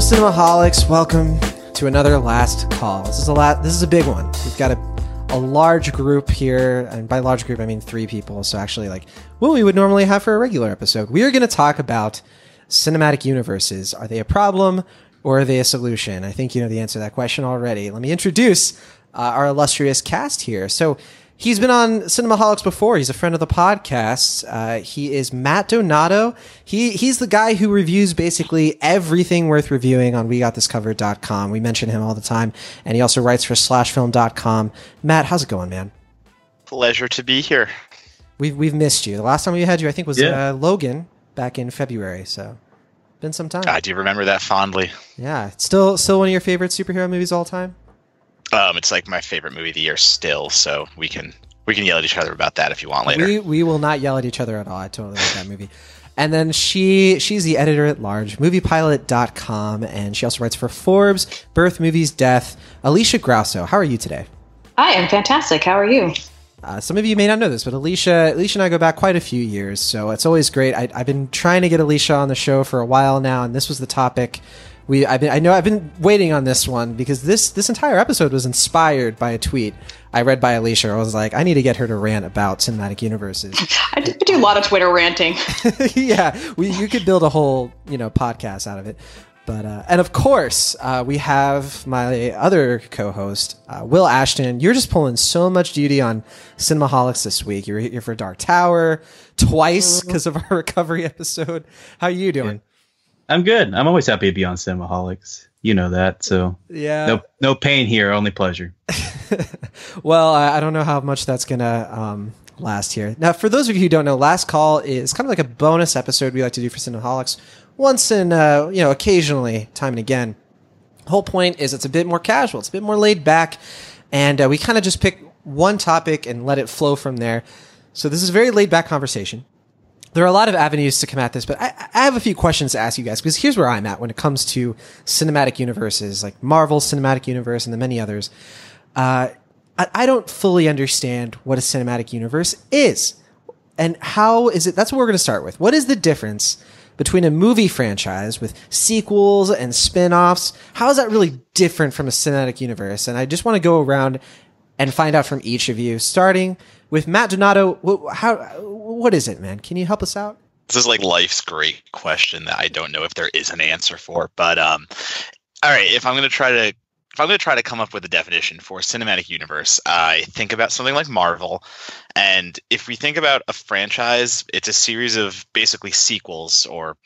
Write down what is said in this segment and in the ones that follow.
Cinemaholics, welcome to another last call. This is a lot. This is a big one. We've got a, a large group here, and by large group I mean three people. So actually, like what we would normally have for a regular episode. We are going to talk about cinematic universes. Are they a problem or are they a solution? I think you know the answer to that question already. Let me introduce uh, our illustrious cast here. So He's been on Cinemaholics before. He's a friend of the podcast. Uh, he is Matt Donato. He he's the guy who reviews basically everything worth reviewing on WeGotThisCovered.com. We mention him all the time, and he also writes for SlashFilm.com. Matt, how's it going, man? Pleasure to be here. We've we've missed you. The last time we had you, I think, was Yeah. uh, Logan back in February. So been some time. I do you remember that fondly. Yeah, still still one of your favorite superhero movies of all time. Um, it's like my favorite movie of the year still, so we can we can yell at each other about that if you want later. We we will not yell at each other at all. I totally like that movie. And then she she's the editor at large, moviepilot.com, and she also writes for Forbes, Birth, Movies, Death. Alisha Grauso, how are you today? I'm fantastic. How are you? Uh, some of you may not know this, but Alisha, Alisha and I go back quite a few years, so it's always great. I, I've been trying to get Alisha on the show for a while now, and this was the topic. We, I've been, I know I've been waiting on this one because this this entire episode was inspired by a tweet I read by Alisha. I was like, I need to get her to rant about cinematic universes. I do, I do a lot of Twitter ranting. yeah, we, you could build a whole you know podcast out of it. But uh, and of course, uh, we have my other co-host, uh, Will Ashton. You're just pulling so much duty on Cinemaholics this week. You're here for Dark Tower twice because of our recovery episode. How are you doing? I'm good. I'm always happy to be on Cinemaholics. You know that. So Yeah. no no pain here, only pleasure. Well, I, I don't know how much that's gonna um, last here. Now, for those of you who don't know, Last Call is kind of like a bonus episode we like to do for Cinemaholics once in, uh, you know, occasionally, time and again. The whole point is it's a bit more casual, it's a bit more laid back, and uh, we kind of just pick one topic and let it flow from there. So this is a very laid back conversation. There are a lot of avenues to come at this, but I, I have a few questions to ask you guys because here's where I'm at when it comes to cinematic universes like Marvel Cinematic Universe and the many others. Uh, I, I don't fully understand what a cinematic universe is. And how is it that's what we're going to start with. What is the difference between a movie franchise with sequels and spin-offs? How is that really different from a cinematic universe? And i just want to go around and find out from each of you starting with matt donato wh- how what is it man can you help us out This is like life's great question that I don't know if there is an answer for. But um, all right, if I'm gonna try to if I'm gonna try to come up with a definition for cinematic universe, I think about something like Marvel, and if we think about a franchise, it's a series of basically sequels or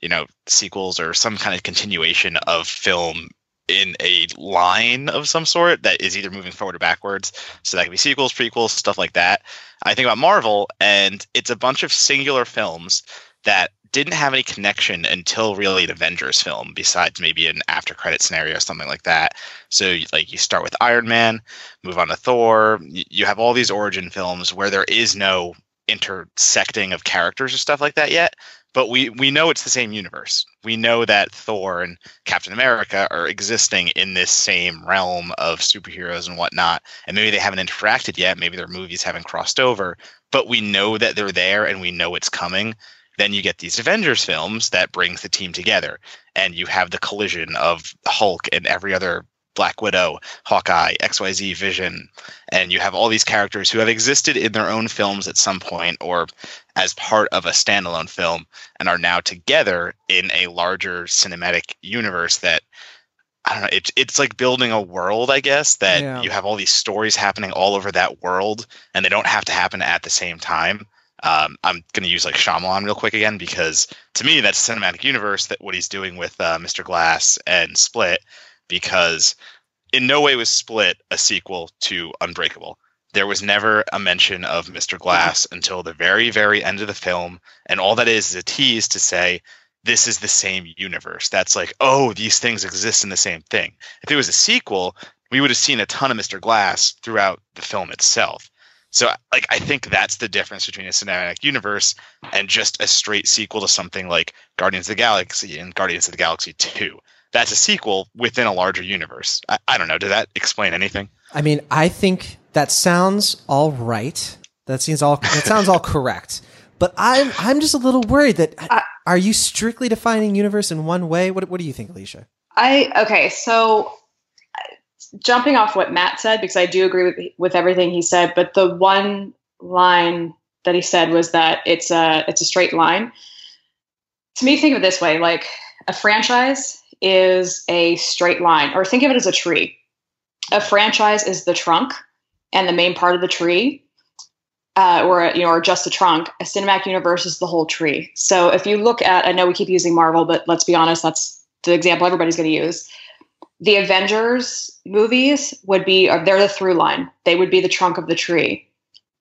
you know sequels or some kind of continuation of film in a line of some sort that is either moving forward or backwards. So that could be sequels, prequels, stuff like that. I think about Marvel, and it's a bunch of singular films that didn't have any connection until really an Avengers film, besides maybe an after credit scenario or something like that. So, like, you start with Iron Man, move on to Thor. You have all these origin films where there is no intersecting of characters or stuff like that yet. But we, we know it's the same universe. We know that Thor and Captain America are existing in this same realm of superheroes and whatnot. And maybe they haven't interacted yet. Maybe their movies haven't crossed over, but we know that they're there and we know it's coming. Then you get these Avengers films that brings the team together, and you have the collision of Hulk and every other Black Widow, Hawkeye, XYZ Vision, and you have all these characters who have existed in their own films at some point or as part of a standalone film and are now together in a larger cinematic universe that I don't know. It's it's like building a world, I guess, that Yeah. you have all these stories happening all over that world, and they don't have to happen at the same time. Um, I'm going to use like Shyamalan real quick again because to me that's a cinematic universe that what he's doing with uh, Mr. Glass and Split, because in no way was Split a sequel to Unbreakable. There was never a mention of Mr. Glass until the very, very end of the film, and all that is is a tease to say this is the same universe. That's like, oh, these things exist in the same thing. If it was a sequel, we would have seen a ton of Mr. Glass throughout the film itself. So, like, I think that's the difference between a cinematic universe and just a straight sequel to something like Guardians of the Galaxy and Guardians of the Galaxy 2. That's a sequel within a larger universe. I, I don't know. Did that explain anything? I mean, I think that sounds all right. That seems all that sounds all correct. But I'm I'm just a little worried that I- are you strictly defining universe in one way? What what do you think, Alisha? I okay, so jumping off what Matt said because I do agree with with everything he said, but the one line that he said was that it's a it's a straight line. To me, think of it this way: like a franchise is a straight line, or think of it as a tree. A franchise is the trunk and the main part of the tree, uh, or you know, or just the trunk. A cinematic universe is the whole tree. So if you look at, I know we keep using Marvel, but let's be honest, that's the example everybody's going to use. The Avengers movies would be, they're the through line. They would be the trunk of the tree.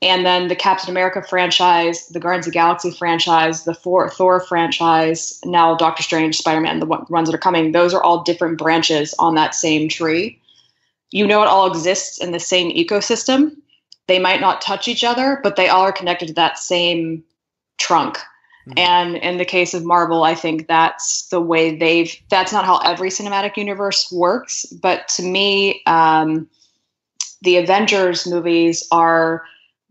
And then the Captain America franchise, the Guardians of the Galaxy franchise, the Thor, Thor franchise, now Doctor Strange, Spider Man, the ones that are coming, those are all different branches on that same tree. You know, it all exists in the same ecosystem. They might not touch each other, but they all are connected to that same trunk. Mm-hmm. And in the case of Marvel, I think that's the way they've, that's not how every cinematic universe works. But to me, um, the Avengers movies are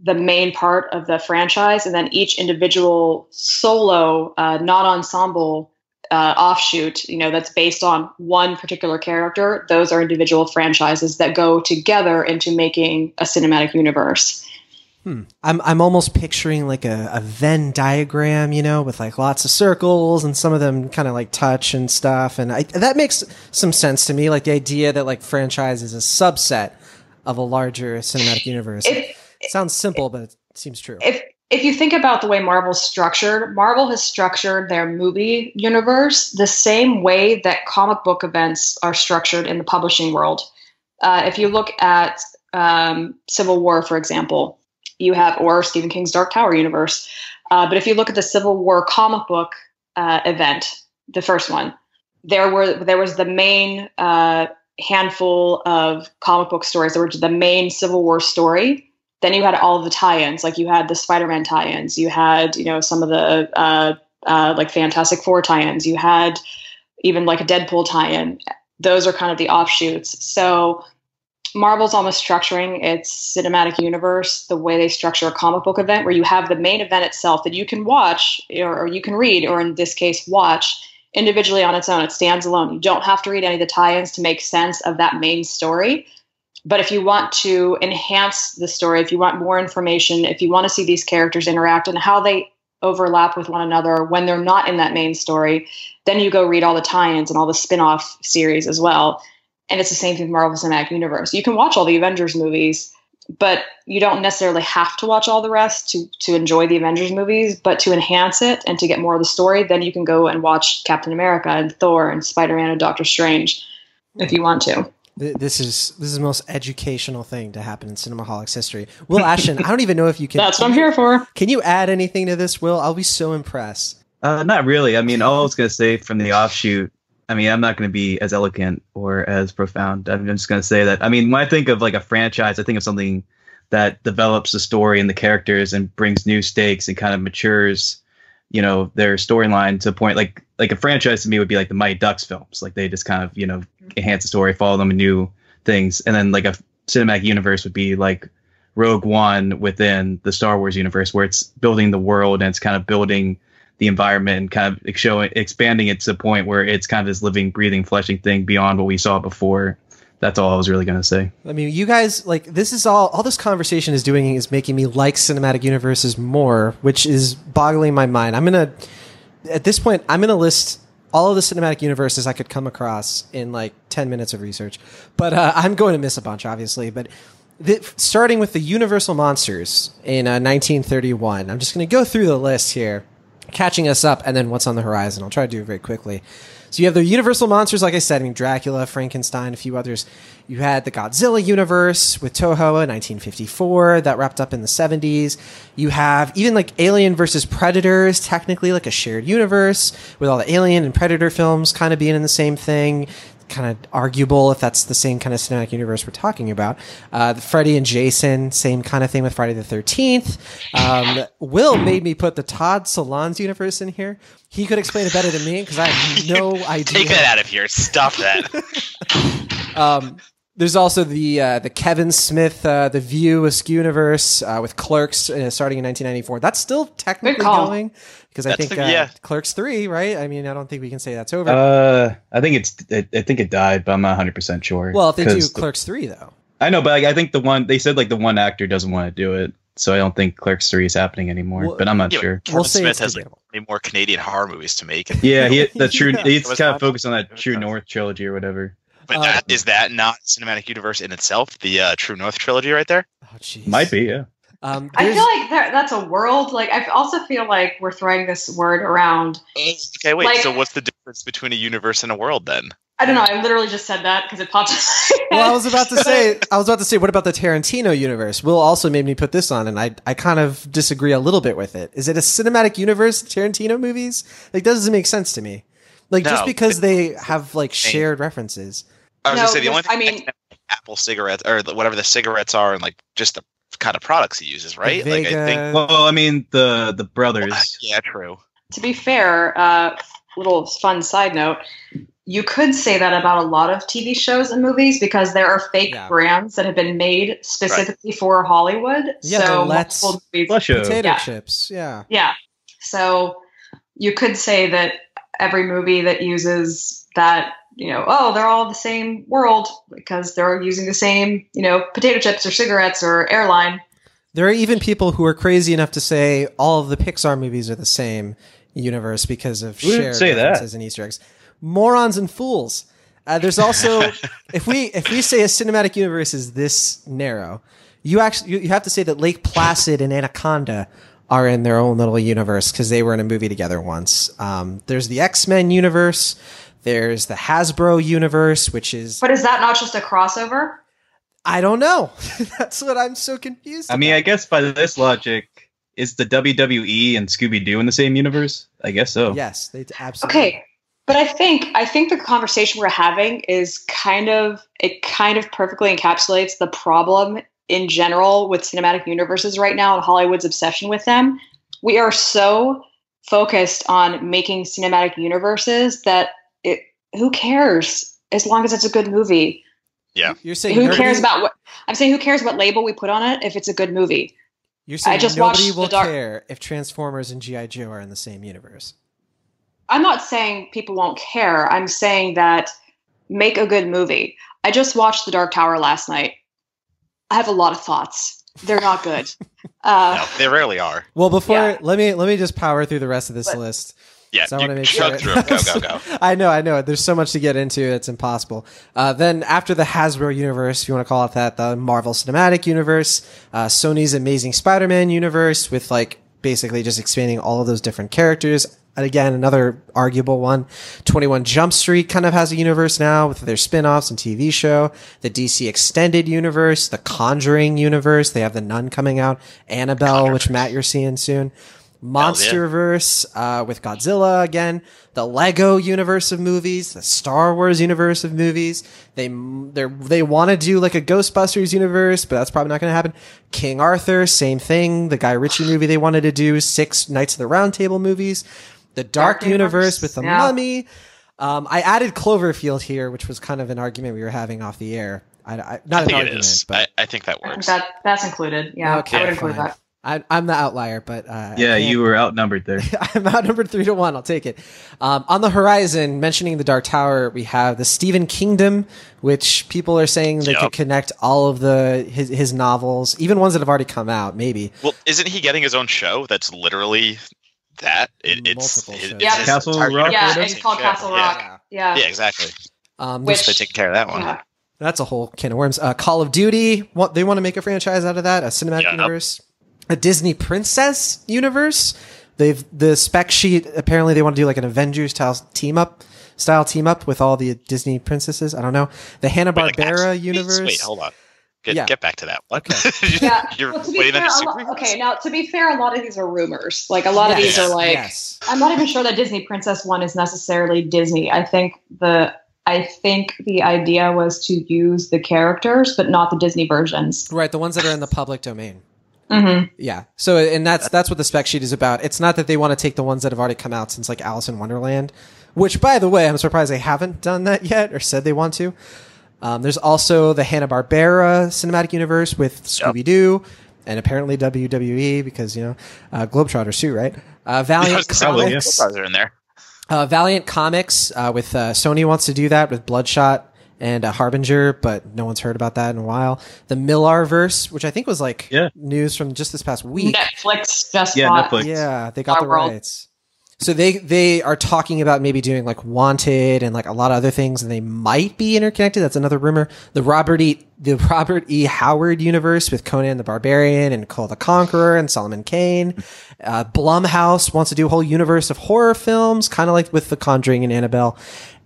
the main part of the franchise. And then each individual solo, uh, not ensemble uh, offshoot, you know, that's based on one particular character, those are individual franchises that go together into making a cinematic universe. Hmm. I'm I'm almost picturing like a, a Venn diagram, you know, with like lots of circles and some of them kind of like touch and stuff, and I, that makes some sense to me. Like the idea that like franchise is a subset of a larger cinematic universe. If, it sounds simple, but it seems true. If if you think about the way Marvel's structured, Marvel has structured their movie universe the same way that comic book events are structured in the publishing world. Uh, if you look at um, Civil War, for example you have, or Stephen King's Dark Tower universe. Uh, but if you look at the Civil War comic book uh, event, the first one, there were there was the main uh, handful of comic book stories. There were the main Civil War story. Then you had all the tie-ins, like you had the Spider-Man tie-ins. You had you know some of the uh, uh, like Fantastic Four tie-ins. You had even like a Deadpool tie-in. Those are kind of the offshoots. So Marvel's almost structuring its cinematic universe the way they structure a comic book event, where you have the main event itself that you can watch or, or, you can read, or in this case, watch individually on its own. It stands alone. You don't have to read any of the tie ins to make sense of that main story. But if you want to enhance the story, if you want more information, if you want to see these characters interact and how they overlap with one another when they're not in that main story, then you go read all the tie ins and all the spin off series as well and it's the same thing with Marvel Cinematic Universe. You can watch all the Avengers movies, but you don't necessarily have to watch all the rest to to enjoy the Avengers movies. But to enhance it and to get more of the story, then you can go and watch Captain America and Thor and Spider Man and Doctor Strange if you want to. This is this is the most educational thing to happen in Cinemaholics history. Will Ashton, I don't even know if you can. That's what I'm here for. Can you add anything to this, Will? I'll be so impressed. Uh, not really. I mean, all I was gonna say from the offshoot I mean, I'm not going to be as eloquent or as profound. I'm just going to say that. I mean, when I think of like a franchise, I think of something that develops the story and the characters and brings new stakes and kind of matures, you know, their storyline to a point like like a franchise to me would be like the Mighty Ducks films. Like they just kind of you know mm-hmm. enhance the story, follow them in new things, and then like a cinematic universe would be like Rogue One within the Star Wars universe, where it's building the world and it's kind of building the environment and kind of showing expanding it to the point where it's kind of this living, breathing, fleshing thing beyond what we saw before. That's all I was really gonna say. I mean, you guys like this is all all this conversation is doing is making me like cinematic universes more, which is boggling my mind. I'm gonna at this point I'm gonna list all of the cinematic universes I could come across in like 10 minutes of research. But uh, I'm going to miss a bunch, obviously. But the, starting with the Universal Monsters in uh, 1931, I'm just going to go through the list here catching us up, and then what's on the horizon. I'll try to do it very quickly. So you have the Universal monsters, like I said, I mean Dracula, Frankenstein, a few others. You had the Godzilla universe with Toho in 1954 that wrapped up in the 70s. You have even like Alien versus Predators, technically like a shared universe with all the Alien and Predator films kind of being in the same thing kind of arguable if that's the same kind of cinematic universe we're talking about. Uh, Freddy and Jason, same kind of thing with Friday the Thirteenth. Um, Will made me put the Todd Solondz universe in here. He could explain it better than me because I have no idea. Take that out of here. Stop that. um, There's also the uh, the Kevin Smith uh, the View Askew universe uh, with Clerks uh, starting in 1994. That's still technically going because I think the- uh, yeah. Clerks three, right? I mean, I don't think we can say that's over. Uh, I think it's. I, I think it died, but I'm not 100 percent sure. well, if they do 'Cause the- Clerks three though, I know, but I, I think the one they said like the one actor doesn't want to do it, so I don't think Clerks Three is happening anymore. Well, but I'm not Yeah, sure. Kevin we'll Smith it's has like many more Canadian horror movies to make. Yeah, he the true. Yeah. He's kind of focused on that True not- North trilogy or whatever. but Uh, that, is that not cinematic universe in itself? The uh, True North trilogy, right there. oh jeez, Might be, yeah. Um, I feel like that, that's a world. Like I also feel like we're throwing this word around. Okay, wait. Like- so what's the difference between a universe and a world then? I don't know. I literally just said that because it popped. in well, I was about to say, I was about to say, what about the Tarantino universe? Will also made me put this on, and I, I kind of disagree a little bit with it. Is it a cinematic universe, Tarantino movies? Like, doesn't make sense to me. Like, just because they have like shared references. I was No, gonna say the only thing I mean- Apple cigarettes or whatever the cigarettes are, and like just the kind of products he uses, right? The like I think. Well, I mean the the brothers. Yeah, true. to be fair, uh, little fun side note, you could say that about a lot of TV shows and movies because there are fake Yeah. brands that have been made specifically for Hollywood. Yeah, so the Let's- multiple movies- Plus show. Potato Yeah. chips, yeah. Yeah. So you could say that every movie that uses that, you know, oh, they're all the same world because they're using the same, you know, potato chips or cigarettes or airline. There are even people who are crazy enough to say all of the Pixar movies are the same universe because of Who shared say that? references and Easter eggs. Morons and fools. Uh, there's also if we if we say a cinematic universe is this narrow, you actually you, you have to say that Lake Placid and Anaconda are in their own little universe because they were in a movie together once. Um, there's the X Men universe. There's the Hasbro universe, which is But is that not just a crossover? I don't know. That's what I'm so confused. I mean. I guess by this logic, is the WWE and Scooby Doo in the same universe? I guess so. yes, they absolutely. Okay. But I think I think the conversation we're having is kind of it kind of perfectly encapsulates the problem in general with cinematic universes right now and Hollywood's obsession with them. We are so focused on making cinematic universes that it who cares as long as it's a good movie. Yeah. You're saying Who nobody- cares about what I'm saying who cares what label we put on it if it's a good movie. You're saying I just nobody watched will Dark- care if Transformers and GI Joe are in the same universe. I'm not saying people won't care. I'm saying that make a good movie. I just watched The Dark Tower last night. I have a lot of thoughts. They're not good. Uh, No, they rarely are. Well, before Yeah. let me let me just power through the rest of this But- list. Yeah, So I want to make sure. through. Go, go, go. I know, I know. There's so much to get into; it's impossible. Uh, then after the Hasbro universe, if you want to call it that, the Marvel Cinematic Universe, uh, Sony's Amazing Spider-Man universe, with like basically just expanding all of those different characters. And again, another arguable one. 21 Jump Street kind of has a universe now with their spin-offs and TV show. The DC Extended Universe, the Conjuring Universe. They have the Nun coming out. Annabelle, which Matt you're seeing soon. Monsterverse uh, with Godzilla again, the Lego universe of movies, the Star Wars universe of movies. They they they want to do like a Ghostbusters universe, but that's probably not going to happen. King Arthur, same thing. The Guy Ritchie movie they wanted to do. Six Knights of the Round Table movies. The Dark, Dark universe, Universe, with the yeah. Mummy. Um, I added Cloverfield here, which was kind of an argument we were having off the air. I, I, not I think it argument, is. but I, I think that works. that that's included. Yeah, Okay, I would include fine. that. I, I'm the outlier. But uh, Yeah, you were outnumbered there. I'm outnumbered three to one. I'll take it. Um, on the horizon, mentioning the Dark Tower, we have the Stephen Kingdom, which people are saying they Yep. could connect all of the his, his novels, even ones that have already come out. Maybe Well, isn't he getting his own show that's literally that? It, it's Multiple it- shows. it's Yeah. Castle Rock, Yeah, it's called show. Castle Yeah. Rock. Yeah. Yeah, exactly. um, Which- They take care of that one. Yeah. that's a whole can of worms. Uh, Call of Duty, what they want to make a franchise out of that? A cinematic Yep. universe, a Disney princess universe. They've the spec sheet. Apparently, they want to do like an Avengers style team up. Style team up with all the Disney princesses. I don't know the Hanna Wait, like, Barbera universe. Wait, hold on. Get, Yeah. get back to that. What? Yeah. You're Well, to be waiting fair, on a the lot- okay. Now, to be fair, a lot of these are rumors. Like a lot of these are like yes. I'm not even sure that Disney Princess one is necessarily Disney. I think the I think the idea was to use the characters, but not the Disney versions. right. The ones that are in the public domain. Mm-hmm. Yeah. So, and that's that's what the spec sheet is about. It's not that they want to take the ones that have already come out since like Alice in Wonderland, which, by the way, I'm surprised they haven't done that yet or said they want to. Um, there's also the Hanna Barbera cinematic universe with Scooby Doo, and apparently WWE because you know uh, Globetrotters too, right? Uh, Valiant Probably, Comics, Stars are in there. uh, Valiant Comics uh, with uh, Sony wants to do that with Bloodshot and a Harbinger, but no one's heard about that in a while. The Millar verse, which I think was like Yeah. news from just this past week. Netflix just Yeah, bought. Netflix. Yeah, they got Our the world. rights. So they they are talking about maybe doing like Wanted and like a lot of other things, and they might be interconnected. That's another rumor. The Robert E. the Robert E. Howard universe with Conan the Barbarian and Kull the Conqueror and Solomon Kane. Uh, Blumhouse wants to do a whole universe of horror films, kind of like with The Conjuring and Annabelle.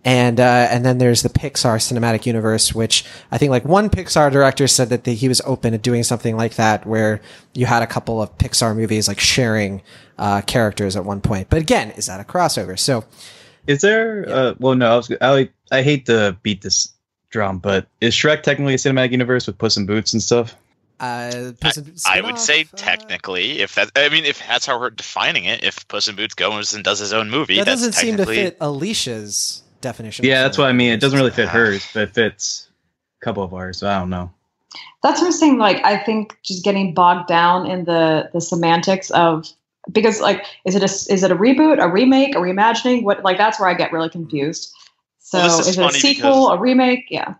And uh, and then there's the Pixar cinematic universe, which I think like one Pixar director said that the, he was open to doing something like that, where you had a couple of Pixar movies like sharing uh, characters at one point. But again, is that a crossover? So Is there? Uh, well, no. I was. I I hate to beat this drum, but is Shrek technically a cinematic universe with Puss in Boots and stuff? uh, I would say uh, technically, if that, I mean, if that's how we're defining it, if Puss in Boots goes and does his own movie, that that's doesn't seem to fit Alisha's definition. Yeah, that's what I mean. It doesn't really fit hers, but it fits a couple of ours. So I don't know. That's what I'm saying. Like, I think just getting bogged down in the the semantics of because like, is it a is it a reboot, a remake, a reimagining? What like that's where I get really confused. So Well, is is, it a sequel, because- a remake? Yeah.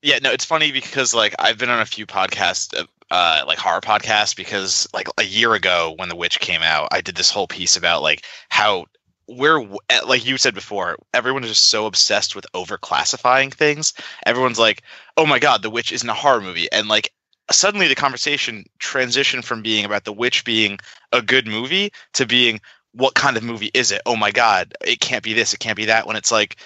Yeah, no, it's funny because like I've been on a few podcasts, uh, uh, like horror podcasts, because like a year ago when The Witch came out, I did this whole piece about like how we're eh, like you said before, everyone is just so obsessed with overclassifying things. Everyone's like, "Oh my god, The Witch isn't a horror movie," and like suddenly the conversation transitioned from being about The Witch being a good movie to being what kind of movie is it? Oh my god, it can't be this, it can't be that. When it's like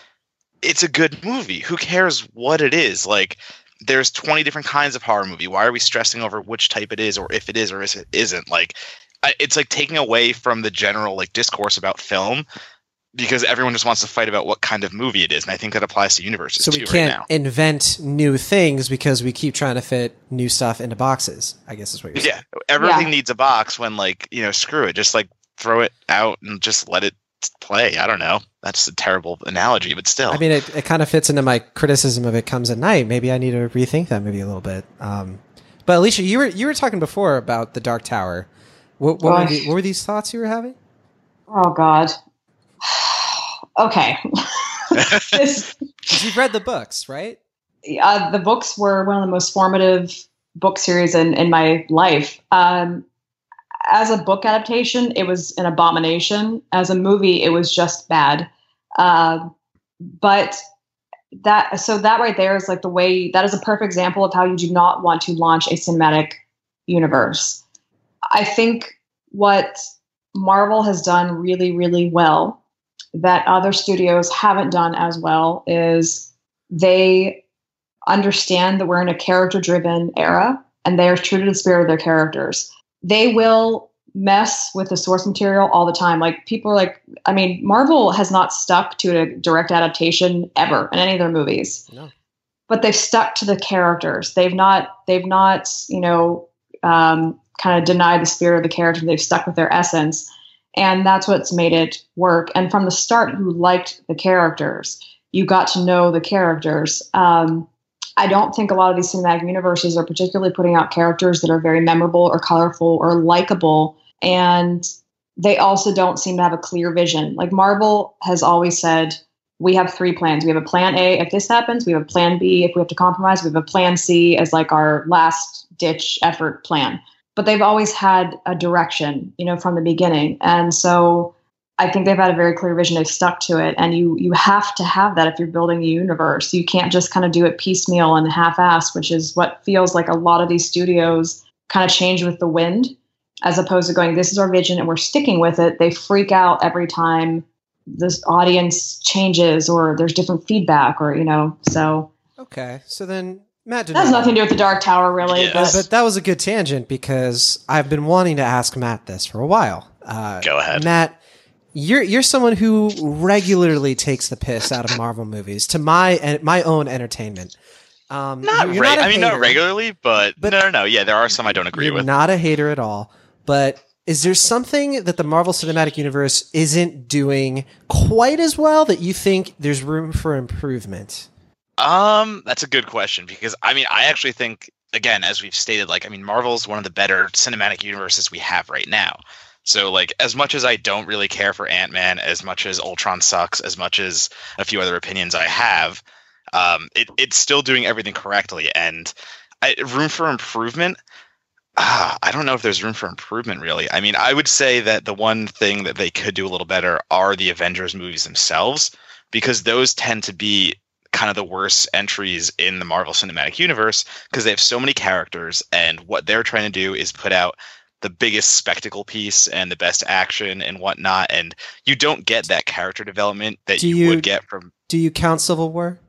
it's a good movie. Who cares what it is? Like there's 20 different kinds of horror movie. Why are we stressing over which type it is or if it is or if it isn't? Like it's like taking away from the general like discourse about film because everyone just wants to fight about what kind of movie it is. And I think that applies to universes So we too can't right now. invent new things because we keep trying to fit new stuff into boxes. I guess is what you're saying. Yeah, everything Yeah. needs a box when like, you know, screw it. Just like throw it out and just let it play. I don't know. That's a terrible analogy, but still. I mean, it, it kind of fits into my criticism of it comes at night. Maybe I need to rethink that maybe a little bit. Um, but Alicia, you were you were talking before about the Dark Tower. What, what, were, the, what were these thoughts you were having? Oh God. okay. this, 'Cause you've read the books, right? uh, the books were one of the most formative book series in, in my life. Um, as a book adaptation, it was an abomination. As a movie, it was just bad. Uh, but that so that right there is like the way that is a perfect example of how you do not want to launch a cinematic universe. I think what Marvel has done really, really well that other studios haven't done as well is they understand that we're in a character driven era and they are true to the spirit of their characters. They will mess with the source material all the time. Like people are like, I mean, Marvel has not stuck to a direct adaptation ever in any of their movies. No. But they've stuck to the characters. They've not, they've not, you know, um, kind of denied the spirit of the character. They've stuck with their essence. And that's what's made it work. And from the start, you liked the characters. You got to know the characters. Um, I don't think a lot of these cinematic universes are particularly putting out characters that are very memorable or colorful or likable. And they also don't seem to have a clear vision. Like Marvel has always said, we have three plans. We have a plan A if this happens. We have a plan B if we have to compromise. We have a plan C as like our last ditch effort plan. But they've always had a direction, you know, from the beginning. And so I think they've had a very clear vision. They've stuck to it, and you you have to have that if you're building a universe. You can't just kind of do it piecemeal and half-ass, which is what feels like a lot of these studios kind of change with the wind, as opposed to going, "This is our vision, and we're sticking with it." They freak out every time this audience changes or there's different feedback, or you know. So Okay, so then Matt did that has nothing to do with the Dark Tower, really. Yeah. But, But but that was a good tangent because I've been wanting to ask Matt this for a while. Uh, Go ahead. Matt. You're you're someone who regularly takes the piss out of Marvel movies to my my own entertainment. Um, not, you're reg- a I mean, not regularly, but, But- no, no, no. Yeah, there are some I don't agree You're with. not a hater at all. But is there something that the Marvel Cinematic Universe isn't doing quite as well that you think there's room for improvement? Um, that's a good question because I mean, I actually think again, as we've stated, like I mean, Marvel's one of the better cinematic universes we have right now. So like as much as I don't really care for Ant-Man, as much as Ultron sucks, as much as a few other opinions I have, um, it, it's still doing everything correctly and I, room for improvement. Uh, I don't know if there's room for improvement really. I mean, I would say that the one thing that they could do a little better are the Avengers movies themselves because those tend to be kind of the worst entries in the Marvel Cinematic Universe because they have so many characters and what they're trying to do is put out the biggest spectacle piece and the best action and whatnot and you don't get that character development that you, you- would get from Do you count Civil War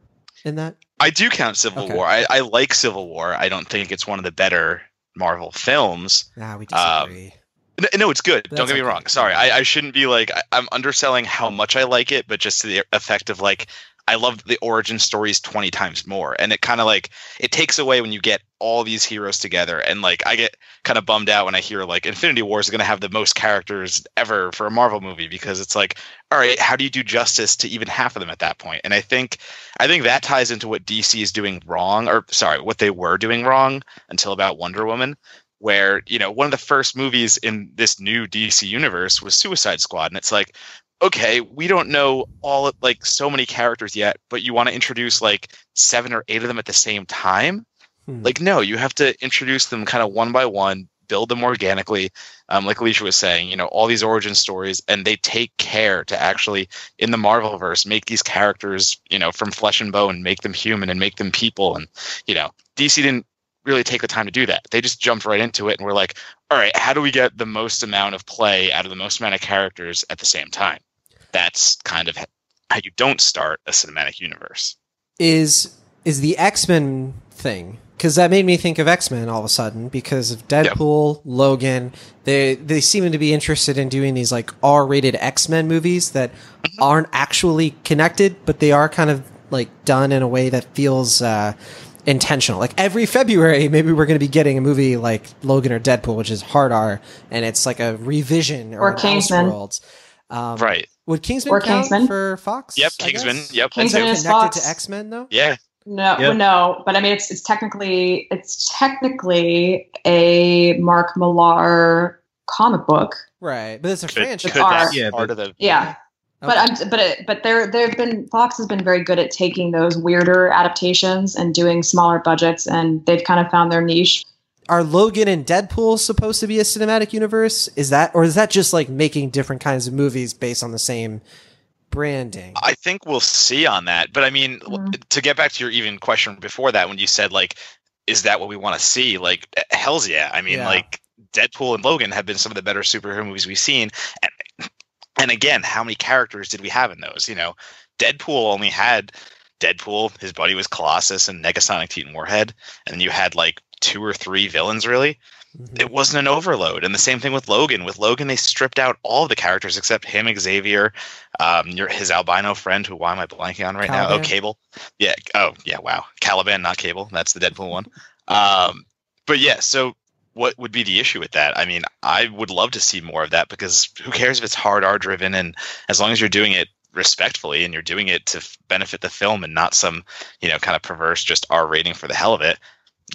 in that? I do count Civil Okay. War. I, I like Civil War. I don't think it's one of the better Marvel films. Nah, we Um, disagree. N- No, it's good. That's Don't get me okay. wrong. Sorry, I, I shouldn't be like I, I'm underselling how much I like it, but just to the effect of like I love the origin stories twenty times more, and it kind of like it takes away when you get all these heroes together, and like I get kind of bummed out when I hear like Infinity War is going to have the most characters ever for a Marvel movie because it's like, all right, how do you do justice to even half of them at that point? And I think I think that ties into what DC is doing wrong, or sorry, what they were doing wrong until about Wonder Woman where you know one of the first movies in this new DC universe was Suicide Squad, and it's like, okay, we don't know all like so many characters yet, but you want to introduce like seven or eight of them at the same time? Hmm. Like, no, you have to introduce them kind of one by one, build them organically. Um, like Alisha was saying, you know, all these origin stories, and they take care to actually in the Marvel verse make these characters, you know, from flesh and bone, make them human and make them people, and you know, DC didn't really take the time to do that. They just jumped right into it and were like, all right, how do we get the most amount of play out of the most amount of characters at the same time? That's kind of how you don't start a cinematic universe. is is the X Men thing because that made me think of X Men all of a sudden because of Deadpool, Logan. They they seem to be interested in doing these like R rated X Men movies that aren't actually connected, but they are kind of like done in a way that feels. Uh, intentional like every february maybe we're going to be getting a movie like logan or deadpool which is hard r and it's like a revision or, Or an Kingsman. Elseworlds. um, Right. Would kingsman Or count Kingsman. for fox Yep, I Kingsman. guess? Yep. is Kingsman that is connected Fox. to x-men though Yeah. No, Yeah. no, but I mean, it's it's technically it's technically a Mark Millar comic book. Right, but it's a Could, franchise. could that Yeah, part but- of the Yeah, but I'm but it, but there there've been Fox has been very good at taking those weirder adaptations and doing smaller budgets, and they've kind of found their niche. Are Logan and Deadpool supposed to be a cinematic universe? Is that, or is that just like making different kinds of movies based on the same branding? I think we'll see on that. But I mean, Mhm. to get back to your even question before that, when you said like, is that what we want to see? Like, eh, hell's yeah. I mean, Yeah. like Deadpool and Logan have been some of the better superhero movies we've seen. And and again, how many characters did we have in those? You know, Deadpool only had Deadpool, his buddy was Colossus and Negasonic Titan Warhead, and then you had like two or three villains really Mhm. it wasn't an overload. And the same thing with Logan. With Logan, they stripped out all the characters except him, Xavier, um, your his albino friend, who why am I blanking on right now? Oh, Cable. Yeah. Oh, yeah. Wow. Caliban, not Cable. That's the Deadpool one. Um, but yeah. So what would be the issue with that? I mean, I would love to see more of that because who cares if it's hard R driven and as long as you're doing it respectfully and you're doing it to f- benefit the film and not some you know kind of perverse just R rating for the hell of it.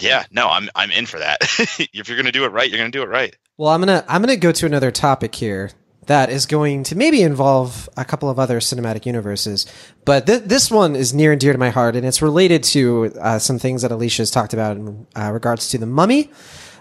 Yeah, no, I'm I'm in for that. if you're gonna do it right, you're gonna do it right. Well, I'm gonna I'm gonna go to another topic here that is going to maybe involve a couple of other cinematic universes, but th- this one is near and dear to my heart, and it's related to uh, some things that Alicia has talked about in uh, regards to the Mummy.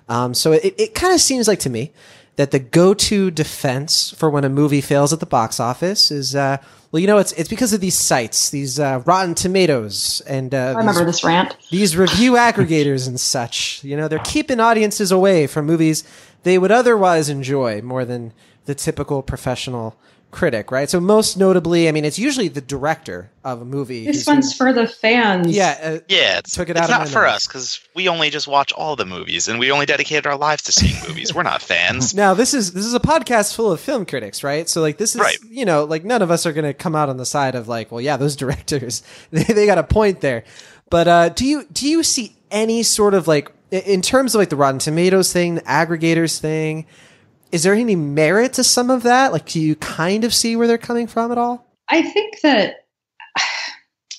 Um, so it, it kind of seems like to me that the go-to defense for when a movie fails at the box office is, uh, well, you know, it's it's because of these sites, these uh, Rotten Tomatoes, and uh, I remember these this rant. these review aggregators and such. You know, they're keeping audiences away from movies they would otherwise enjoy more than the typical professional critic, right? So most notably, I mean, it's usually the director of a movie. This one's for the fans. yeah, uh, Yeah, it's, Took it it's out of not my for mouth. us because we only just watch all the movies and we only dedicated our lives to seeing movies. We're not fans. Now this is this is a podcast full of film critics, right? So like this is Right. you know like none of us are going to come out on the side of like, well, yeah, those directors they, they got a point there. But uh, do you do you see any sort of like in terms of like the Rotten Tomatoes thing, the aggregators thing? Is there any merit to some of that? Like, do you kind of see where they're coming from at all? I think that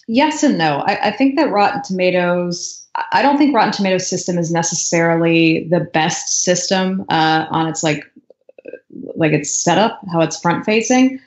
yes and no. I, I think that Rotten Tomatoes. I don't think Rotten Tomatoes system is necessarily the best system uh, on its like like its setup, how it's front facing.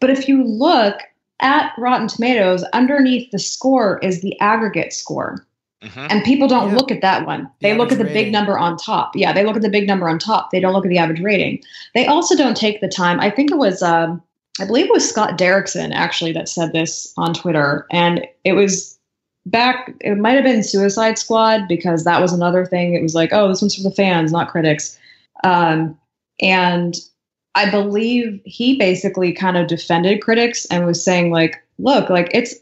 But if you look at Rotten Tomatoes, underneath the score is the aggregate score. Mhm. And people don't Yeah. look at that one. They look at the rating. big number on top. Yeah, they look at the big number on top. They don't look at the average rating. They also don't take the time. I think it was, um, I believe it was Scott Derrickson actually that said this on Twitter. And it was back, it might have been Suicide Squad because that was another thing. It was like, oh, this one's for the fans, not critics. Um, and I believe he basically kind of defended critics and was saying, like, look, like it's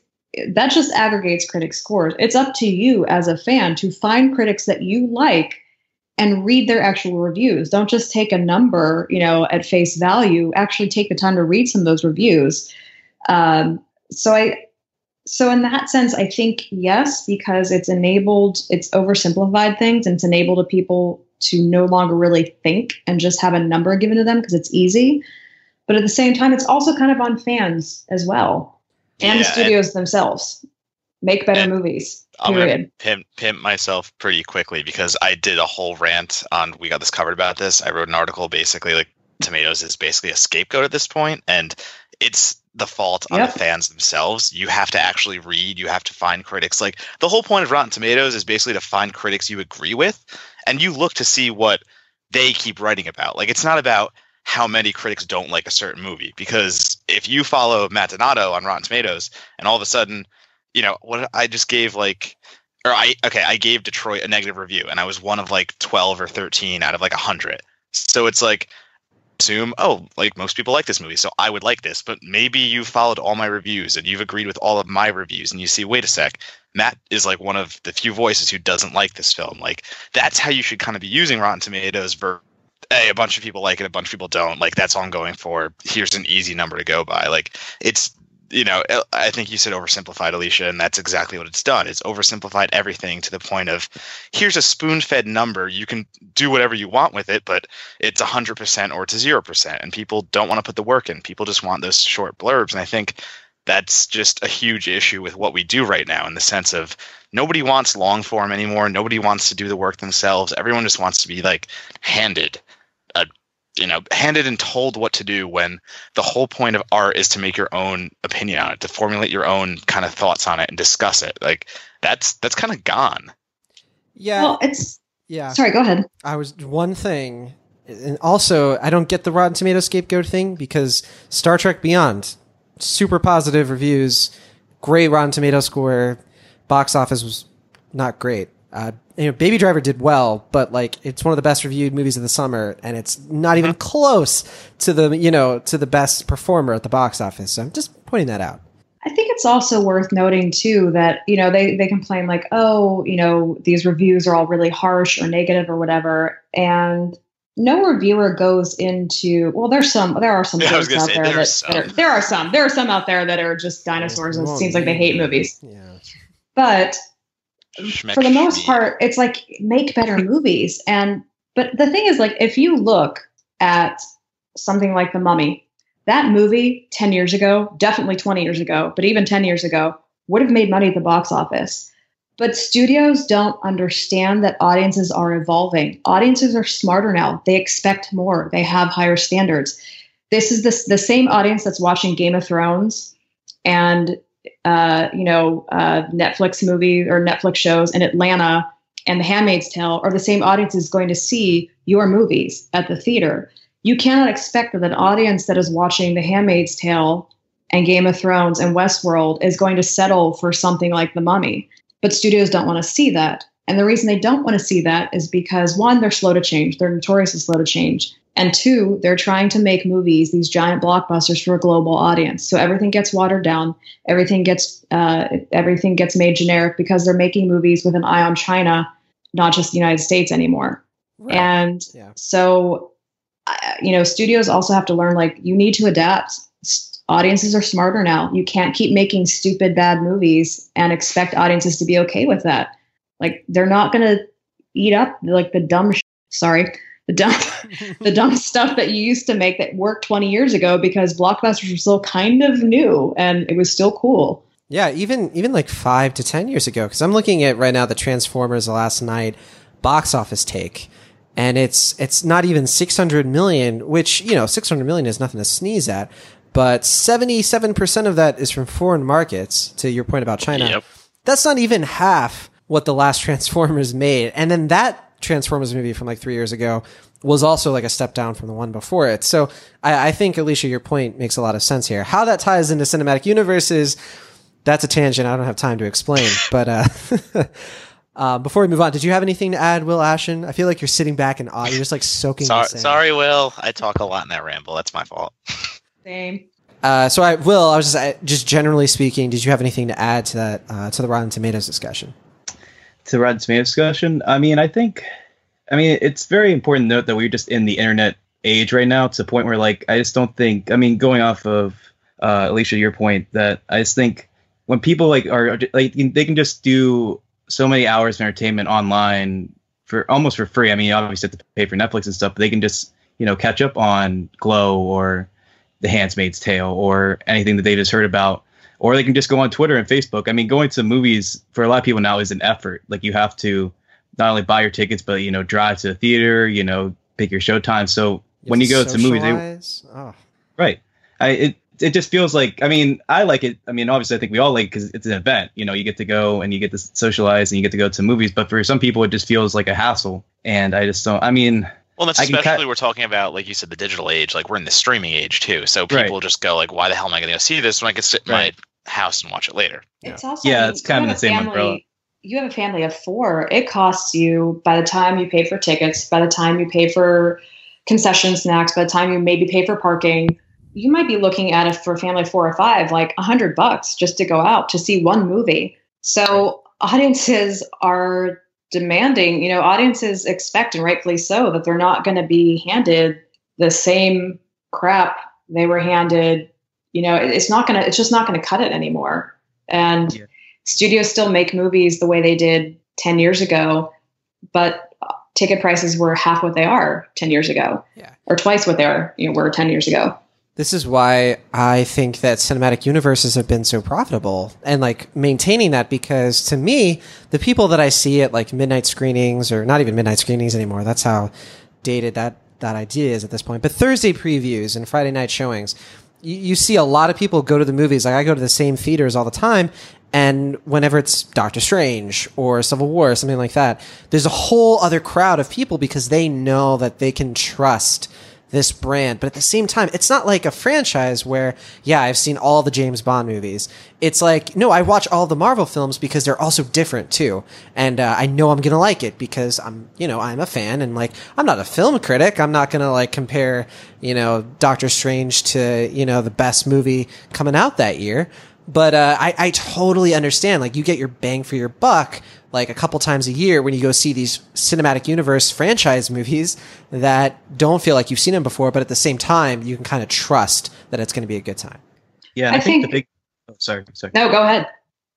that just aggregates critic scores. It's up to you as a fan to find critics that you like and read their actual reviews. Don't just take a number, you know, at face value. Actually, take the time to read some of those reviews. Um, so I, so in that sense, I think yes, because it's enabled, it's oversimplified things, and it's enabled people to no longer really think and just have a number given to them because it's easy. But at the same time, it's also kind of on fans as well and the Yeah, studios themselves make better movies. I'm Period. gonna pimp, pimp myself pretty quickly because I did a whole rant on we got this covered about this. I wrote an article basically like tomatoes is basically a scapegoat at this point, and it's the fault on Yep. the fans themselves. You have to actually read. You have to find critics. Like the whole point of Rotten Tomatoes is basically to find critics you agree with, and you look to see what they keep writing about. Like it's not about how many critics don't like a certain movie because if you follow Matt Donato on Rotten Tomatoes and all of a sudden, you know, what I just gave like or I okay, I gave Detroit a negative review and I was one of like 12 or 13 out of like 100. So it's like assume, oh, like most people like this movie, so I would like this, but maybe you followed all my reviews and you've agreed with all of my reviews and you see, wait a sec, Matt is like one of the few voices who doesn't like this film. Like that's how you should kind of be using Rotten Tomatoes ver hey, a bunch of people like it, a bunch of people don't. Like that's all I'm going for. Here's an easy number to go by. Like it's you know, I think you said oversimplified, Alisha, and that's exactly what it's done. It's oversimplified everything to the point of here's a spoon fed number. You can do whatever you want with it, but it's 100% or it's 0%. And people don't want to put the work in. People just want those short blurbs. And I think that's just a huge issue with what we do right now in the sense of nobody wants long form anymore. Nobody wants to do the work themselves. Everyone just wants to be like handed you know handed and told what to do when the whole point of art is to make your own opinion on it to formulate your own kind of thoughts on it and discuss it like that's that's kind of gone Yeah, Well, it's yeah. sorry. Go ahead. I was one thing, and also I don't get the Rotten Tomato scapegoat thing because Star Trek Beyond, super positive reviews, great Rotten Tomato score, box office was not great. Uh, you know, Baby Driver did well, but like it's one of the best reviewed movies of the summer, and it's not even close to the you know to the best performer at the box office. So I'm just pointing that out. I think it's also worth noting too that you know they they complain like oh you know these reviews are all really harsh or negative or whatever and no reviewer goes into well there's some there are some Yeah, I was critics gonna out say, there there are that, some. that are, there are some there are some out there that are just dinosaurs and it seems like they hate movies Yeah. but Schmeck for the most schmeek. part it's like make better movies. And but the thing is like if you look at something like the mummy that movie 10 years ago definitely 20 years ago but even 10 years ago would have made money at the box office. But studios don't understand that audiences are evolving. Audiences are smarter now. They expect more. They have higher standards. This is this the same audience that's watching game of thrones and uh, you know, uh, Netflix movie or Netflix shows in Atlanta and The Handmaid's Tale are the same audience is going to see your movies at the theater. You cannot expect that an audience that is watching The Handmaid's Tale and Game of Thrones and Westworld is going to settle for something like The Mummy. But studios don't want to see that. And the reason they don't want to see that is because one, they're slow to change. They're notoriously slow to change. And two, they're trying to make movies, these giant blockbusters for a global audience. So everything gets watered down, everything gets uh, everything gets made generic because they're making movies with an eye on China, not just the United States anymore. Right. And Yeah. so, uh, you know, studios also have to learn like you need to adapt. Audiences are smarter now. You can't keep making stupid bad movies and expect audiences to be okay with that. Like they're not going to eat up like the dumb. Sh- sorry, the dumb, the dumb stuff that you used to make that worked 20 years ago because blockbusters were still kind of new and it was still cool. Yeah, even even like five to ten years ago, because I'm looking at right now the Transformers: The Last Knight box office take, and it's it's not even 600 million, which you know 600 million is nothing to sneeze at, but 77 percent of that is from foreign markets. To your point about China, Yep. that's not even half what the last Transformers made, and then that Transformers movie from like three years ago was also like a step down from the one before it. So I, I think Alisha, your point makes a lot of sense here. How that ties into cinematic universes that's a tangent I don't have time to explain. but uh, uh, before we move on, did you have anything to add, Will Ashton? I feel like you're sitting back in awe. You're just like soaking. Sorry, this in. sorry, Will. I talk a lot in that ramble. That's my fault. Same. Uh, so I will. I was just uh, just generally speaking. Did you have anything to add to that uh, to the Rotten Tomatoes discussion? To Rotten Tomatoes discussion, I mean, I think, I mean, it's very important to note that we're just in the internet age right now. To the point where, like, I just don't think, I mean, going off of uh, Alisha, your point, that I just think when people like are like they can just do so many hours of entertainment online for almost for free. I mean, you obviously have to pay for Netflix and stuff, but they can just you know catch up on Glow or The Handmaid's Tale or anything that they just heard about or they can just go on Twitter and Facebook. I mean, going to movies for a lot of people now is an effort. Like you have to not only buy your tickets, but you know, drive to the theater, you know, pick your showtime. So when you go to movies, they, oh. right? I it it just feels like. I mean, I like it. I mean, obviously, I think we all like because it's an event. You know, you get to go and you get to socialize and you get to go to movies. But for some people, it just feels like a hassle. And I just don't. I mean, Well, that's I especially cut- we're talking about, like you said, the digital age. Like we're in the streaming age too. So Right. people just go like, "Why the hell am I going to go see this when I can sit Right. my house and watch it later?" It's also Yeah, I mean, it's kind of the same family- umbrella. You have a family of four. It costs you by the time you pay for tickets, by the time you pay for concession snacks, by the time you maybe pay for parking, you might be looking at it for a family of four or five, like a hundred bucks just to go out to see one movie. So audiences are demanding, you know, audiences expect and rightfully so that they're not going to be handed the same crap they were handed. You know, it's not going to, it's just not going to cut it anymore. And Yeah. studios still make movies the way they did 10 years ago, but ticket prices were half what they are 10 years ago. Yeah. Or twice what they are, you know, were 10 years ago. This is why I think that cinematic universes have been so profitable and like maintaining that because to me, the people that I see at like midnight screenings or not even midnight screenings anymore, that's how dated that, that idea is at this point. But Thursday previews and Friday night showings, you, you see a lot of people go to the movies. Like I go to the same theaters all the time. And whenever it's Doctor Strange or Civil War or something like that, there's a whole other crowd of people because they know that they can trust this brand. But at the same time, it's not like a franchise where, yeah, I've seen all the James Bond movies. It's like, no, I watch all the Marvel films because they're also different too. And uh, I know I'm going to like it because I'm, you know, I'm a fan and like, I'm not a film critic. I'm not going to like compare, you know, Doctor Strange to, you know, the best movie coming out that year. But uh, I, I totally understand. Like, you get your bang for your buck like a couple times a year when you go see these cinematic universe franchise movies that don't feel like you've seen them before, but at the same time, you can kind of trust that it's going to be a good time. yeah, I I, think, think- the big. Oh, sorry, sorry. No, go ahead.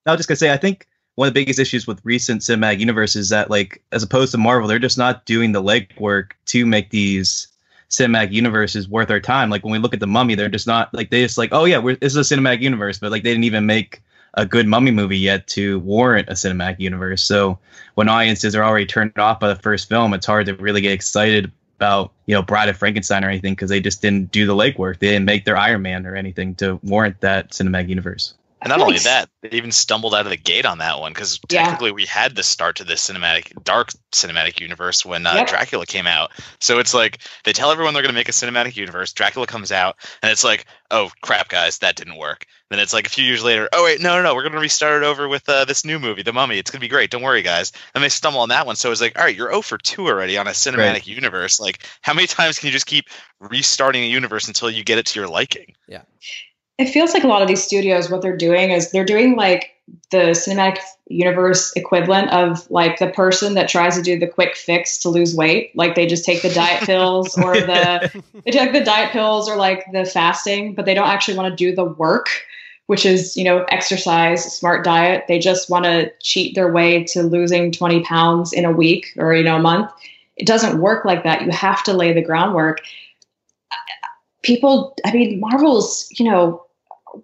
I was just gonna say, I think one of the biggest issues with recent cinematic universe is that, like, as opposed to Marvel, they're just not doing the legwork to make these cinematic universes worth our time. Like when we look at the Mummy, they're just not like they just like, oh yeah, we're, this is a cinematic universe, but like they didn't even make a good Mummy movie yet to warrant a cinematic universe. So when audiences are already turned off by the first film, it's hard to really get excited about you know Bride of Frankenstein or anything because they just didn't do the legwork. They didn't make their Iron Man or anything to warrant that cinematic universe. And not feel only that, they even stumbled out of the gate on that one because Yeah. technically we had the start to the cinematic, dark cinematic universe when uh, Yep. Dracula came out. So it's like they tell everyone they're going to make a cinematic universe. Dracula comes out, and it's like, oh crap, guys, that didn't work. Then it's like a few years later, oh wait, no, no, no, we're going to restart it over with uh, this new movie, The Mummy. It's going to be great. Don't worry, guys. And they stumble on that one. So it's like, all right, you're 0 for 2 already on a cinematic Right. universe. Like, how many times can you just keep restarting a universe until you get it to your liking? It feels like a lot of these studios what they're doing is they're doing like the cinematic universe equivalent of like the person that tries to do the quick fix to lose weight. Like they just take the diet pills or the they take the diet pills or like the fasting but they don't actually want to do the work which is you know exercise smart diet. They just want to cheat their way to losing 20 pounds in a week or you know a month. It doesn't work like that. You have to lay the groundwork. People i mean marvel's you know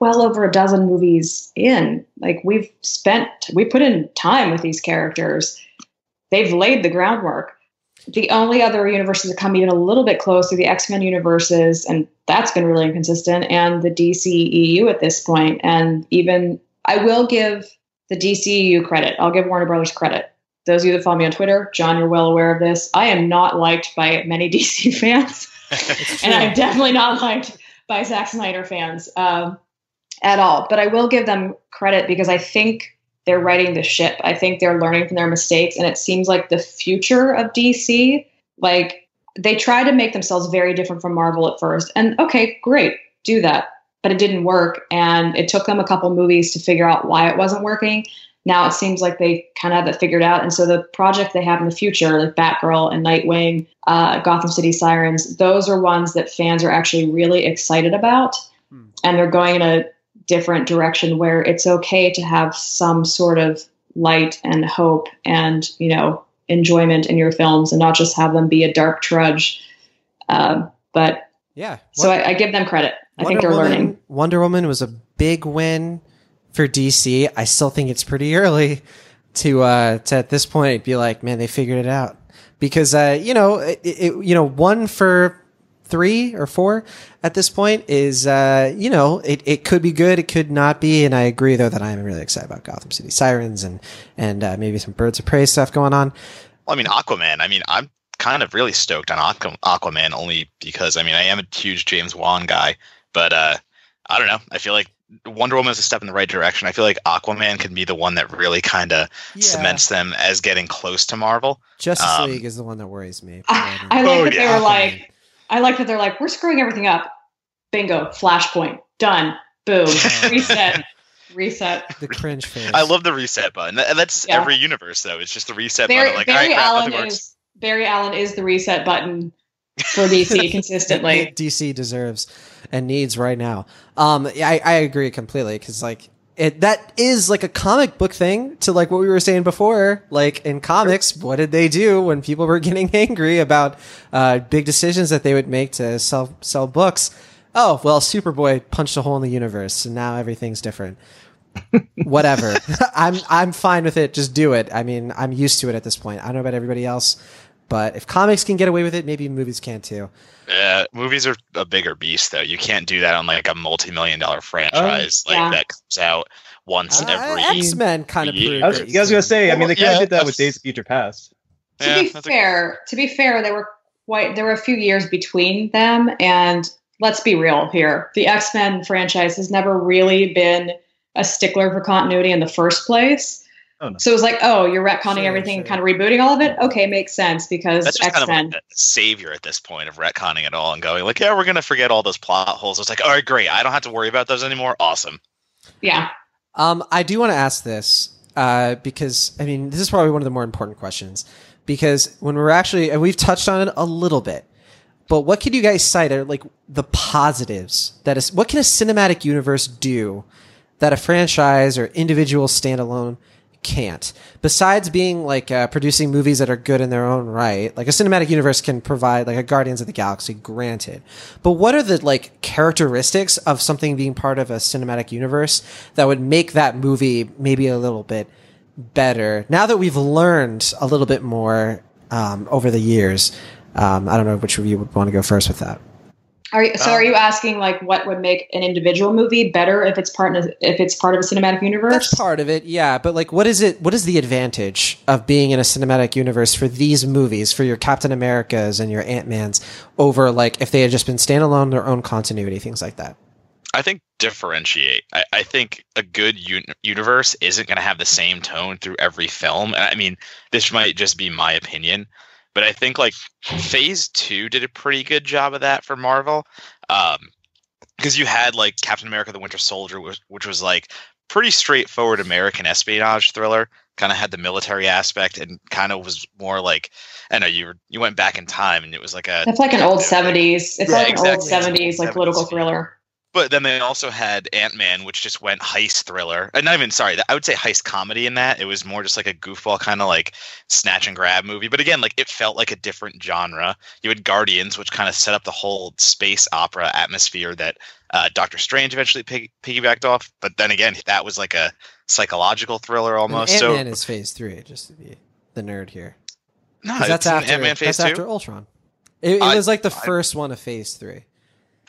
well over a dozen movies in. Like we've spent, we put in time with these characters. They've laid the groundwork. The only other universes that come even a little bit close are the X Men universes, and that's been really inconsistent, and the DCEU at this point. And even I will give the DCEU credit. I'll give Warner Brothers credit. Those of you that follow me on Twitter, Jon, you're well aware of this. I am not liked by many DC fans, and I'm definitely not liked by Zack Snyder fans um, at all. But I will give them credit because I think they're righting the ship. I think they're learning from their mistakes, and it seems like the future of DC. Like they try to make themselves very different from Marvel at first, and okay, great, do that. But it didn't work, and it took them a couple movies to figure out why it wasn't working. Now it seems like they kind of have it figured out, and so the project they have in the future, like Batgirl and Nightwing, uh, Gotham City Sirens, those are ones that fans are actually really excited about, hmm. and they're going in a different direction where it's okay to have some sort of light and hope and you know enjoyment in your films and not just have them be a dark trudge uh, but yeah. so I, I, give them credit. I think they're woman, learning. Wonder woman was a big win for dc i still think it's pretty early to uh to at this point be like man they figured it out. Because uh you know it, it you know one for three or four at this point is, uh, you know, it, it could be good, it could not be. And I agree though that I'm really excited about Gotham City Sirens and, and, uh, maybe some Birds of Prey stuff going on. Well, I mean, Aquaman, I mean, I'm kind of really stoked on Aquaman only because, I mean, I am a huge James Wan guy, but, uh, I don't know. I feel like Wonder Woman is a step in the right direction. I feel like Aquaman can be the one that really kind of yeah. cements them as getting close to Marvel. Justice um, League is the one that worries me. I, I like oh, that yeah. they were like, I like that they're like, we're screwing everything up. Bingo, flashpoint, done, boom, reset, reset. The cringe face. I love the reset button. And that's yeah. every universe though. It's just the reset Barry, button. Like, Barry Allen is Barry Allen is the reset button for DC consistently. DC deserves and needs right now. Um, I, I agree completely because like it that is like a comic book thing to like what we were saying before. Like in comics, what did they do when people were getting angry about uh, big decisions that they would make to sell sell books? Oh well, Superboy punched a hole in the universe, and now everything's different. Whatever, I'm I'm fine with it. Just do it. I mean, I'm used to it at this point. I don't know about everybody else, but if comics can get away with it, maybe movies can too. Yeah, movies are a bigger beast, though. You can't do that on like a multi-million dollar franchise oh, like yeah. that comes out once uh, every. X Men kind of. I was, I was gonna say. I mean, they kind of yeah, did that with Days of Future Past. To yeah, be fair, a... to be fair, there were quite there were a few years between them, and let's be real here: the X Men franchise has never really been a stickler for continuity in the first place. Oh, no. So it was like, oh, you're retconning sure, everything, sure. kind of rebooting all of it. Okay, makes sense because That's X Men. Kind of like savior at this point of retconning it all and going like, yeah, we're gonna forget all those plot holes. It's like, all right, great, I don't have to worry about those anymore. Awesome. Yeah. Um, I do want to ask this uh, because I mean, this is probably one of the more important questions because when we're actually, and we've touched on it a little bit, but what can you guys cite are like the positives that is what can a cinematic universe do that a franchise or individual standalone can't. Besides being like uh, producing movies that are good in their own right, like a cinematic universe can provide like a Guardians of the Galaxy, granted. But what are the like characteristics of something being part of a cinematic universe that would make that movie maybe a little bit better? Now that we've learned a little bit more um, over the years, um, I don't know which of you would want to go first with that. Are you, so um, are you asking like what would make an individual movie better if it's part of if it's part of a cinematic universe? That's part of it, yeah. But like, what is it? What is the advantage of being in a cinematic universe for these movies, for your Captain Americas and your Ant Mans, over like if they had just been standalone, their own continuity, things like that? I think differentiate. I, I think a good un- universe isn't going to have the same tone through every film. And I mean, this might just be my opinion, but I think like Phase Two did a pretty good job of that for Marvel, um, because you had like Captain America: The Winter Soldier, which, which was like pretty straightforward American espionage thriller. Kind of had the military aspect and kind of was more like I know you were, you went back in time and it was like a it's like an old seventies. It's yeah, like exactly. an old seventies like political thriller. But then they also had Ant Man, which just went heist thriller. And not even sorry, I would say heist comedy in that. It was more just like a goofball kind of like snatch and grab movie. But again, like it felt like a different genre. You had Guardians, which kind of set up the whole space opera atmosphere that uh, Doctor Strange eventually pig- piggybacked off. But then again, that was like a psychological thriller almost. Ant Man so is Phase Three, just to be the nerd here. no, that's after Ant-Man phase that's two. after Ultron. It, it I- was like the I- first one of Phase Three.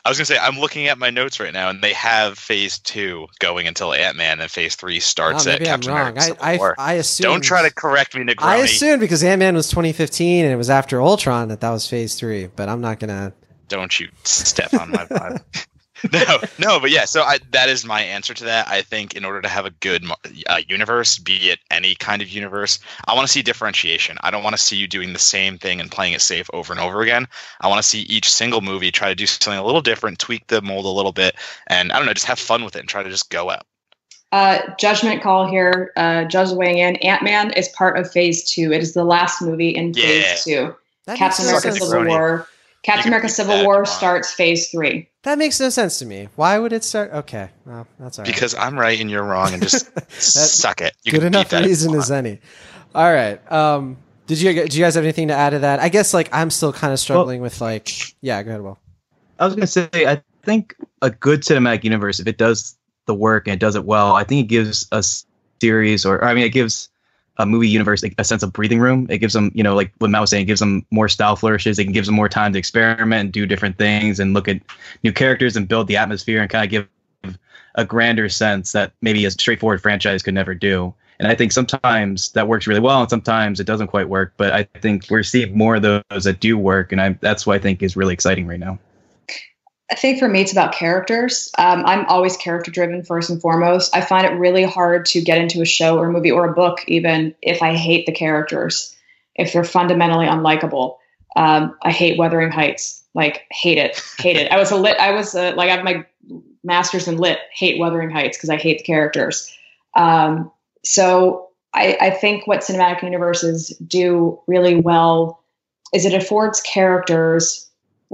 I was gonna say I'm looking at my notes right now, and they have Phase Two going until Ant Man, and Phase Three starts ah, at maybe I'm Captain wrong. America: I, I. I assumed. Don't try to correct me, Negroni. I assumed because Ant Man was 2015 and it was after Ultron that that was Phase Three. But I'm not gonna. Don't you step on my vibe. no, no, but yeah. So I, that is my answer to that. I think in order to have a good uh, universe, be it any kind of universe, I want to see differentiation. I don't want to see you doing the same thing and playing it safe over and over again. I want to see each single movie try to do something a little different, tweak the mold a little bit, and I don't know, just have fun with it and try to just go out. Uh, judgment call here. Uh, Judge weighing in. Ant Man is part of Phase Two. It is the last movie in Yeah. Phase Two. That Captain makes no Suck America. Civil Negroni. War. Captain can America: Civil War on. starts Phase Three. That makes no sense to me. Why would it start? Okay, well, that's all right. Because I'm right and you're wrong, and just suck it. You good can enough that if you reason as any. All right. Um, did you do you guys have anything to add to that? I guess like I'm still kind of struggling with like yeah. Go ahead. Well, I was gonna say, I think a good cinematic universe, if it does the work and it does it well, I think it gives a series, or, or I mean, it gives a movie universe a sense of breathing room. It gives them, you know, like what Matt was saying, it gives them more style flourishes. It gives them more time to experiment and do different things and look at new characters and build the atmosphere and kind of give a grander sense that maybe a straightforward franchise could never do. And I think sometimes that works really well, and sometimes it doesn't quite work. But I think we're seeing more of those that do work, and I, that's what I think is really exciting right now. I think for me, it's about characters. Um, I'm always character driven first and foremost. I find it really hard to get into a show or a movie or a book, even if I hate the characters, if they're fundamentally unlikable. Um, I hate Wuthering Heights. Like, hate it, hate it. I was a lit. I was a, like, I have my master's in lit. Hate Wuthering Heights because I hate the characters. Um, so I, I think what cinematic universes do really well is it affords characters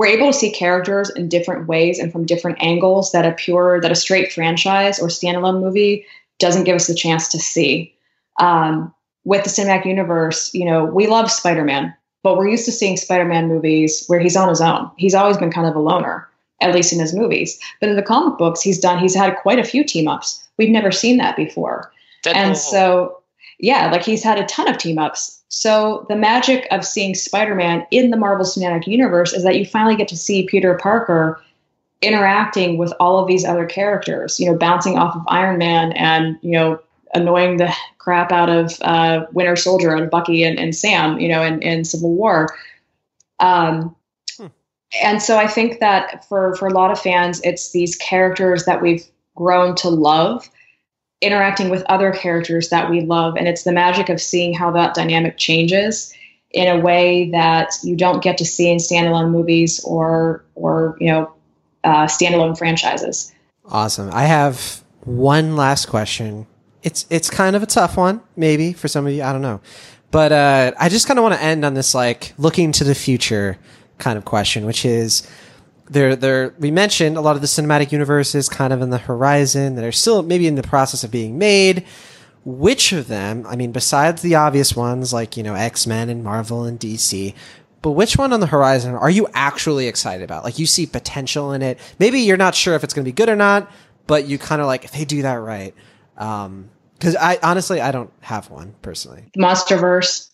we're able to see characters in different ways and from different angles that a pure that a straight franchise or standalone movie doesn't give us the chance to see. Um, with the cinematic universe you know we love spider-man but we're used to seeing spider-man movies where he's on his own. He's always been kind of a loner at least in his movies. But in the comic books he's done he's had quite a few team ups we've never seen that before. And so, yeah, like he's had a ton of team ups. So the magic of seeing Spider-Man in the Marvel Cinematic Universe is that you finally get to see Peter Parker interacting with all of these other characters. You know, bouncing off of Iron Man and you know annoying the crap out of uh, Winter Soldier and Bucky and, and Sam. You know, in, in Civil War. Um, Hmm. And so I think that for for a lot of fans, it's these characters that we've grown to love interacting with other characters that we love and it's the magic of seeing how that dynamic changes in a way that you don't get to see in standalone movies or or you know uh, standalone franchises awesome. I have one last question. It's it's kind of a tough one, maybe for some of you. I don't know, but uh, I just kind of want to end on this like looking to the future kind of question, which is there there we mentioned a lot of the cinematic universes kind of in the horizon that are still maybe in the process of being made. Which of them i mean besides the obvious ones like you know x-men and marvel and dc but which one on the horizon are you actually excited about? Like you see potential in it. Maybe you're not sure if it's going to be good or not but you kind of like if they do that right um because i honestly i don't have one personally. Monsterverse